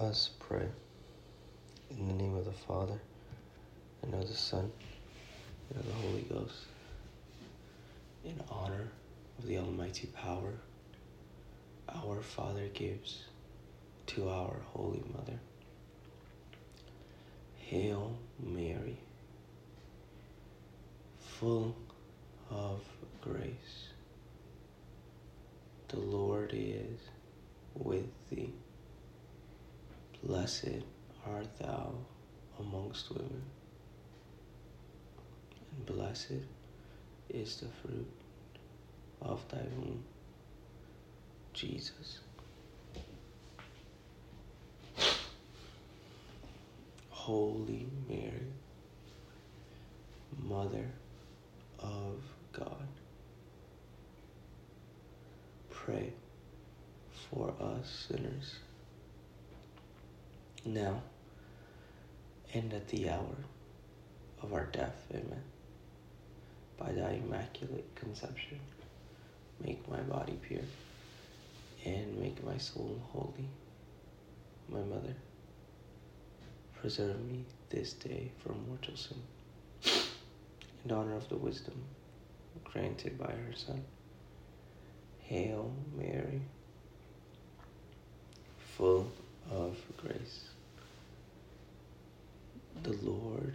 us pray. In the name of the Father, and of the Son, and of the Holy Ghost. In honor of the Almighty power, our Father gives to our Holy Mother. Hail Mary, full of grace. The Lord is with thee. Blessed art thou amongst women, and blessed is the fruit of thy womb, Jesus. Holy Mary, Mother of God, pray for us sinners now and at the hour of our death. Amen. By thy immaculate conception, make my body pure and make my soul holy. My mother, preserve me this day from mortal sin, in honor of the wisdom granted by her Son. Hail Mary, full of grace. The Lord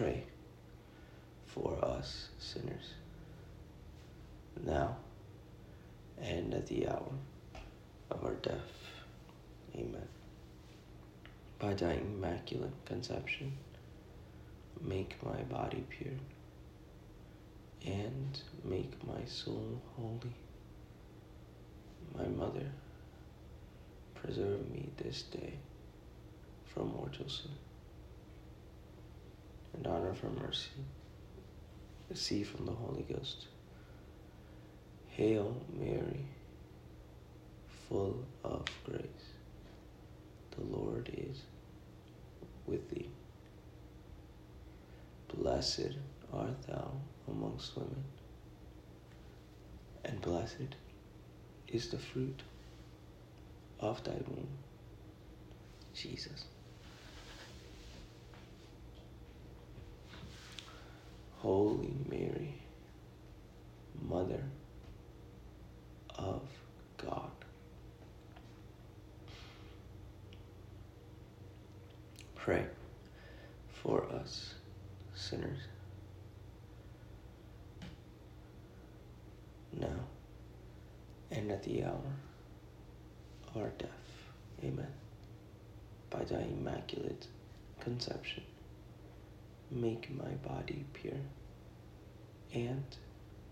pray for us sinners, now and at the hour of our death. Amen. By thy immaculate conception, make my body pure and make my soul holy. My mother, preserve me this day from mortal sin. And honor for mercy, receive from the Holy Ghost. Hail Mary, full of grace. The Lord is with thee. Blessed art thou amongst women, and blessed is the fruit of thy womb, Jesus. Holy Mary, Mother of God, pray for us sinners now and at the hour of our death. Amen. By thy immaculate conception, make my body pure and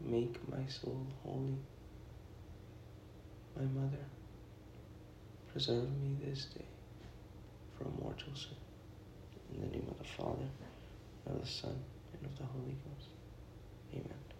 make my soul holy. My mother, preserve me this day from mortal sin. In the name of the Father, and of the Son, and of the Holy Ghost. Amen.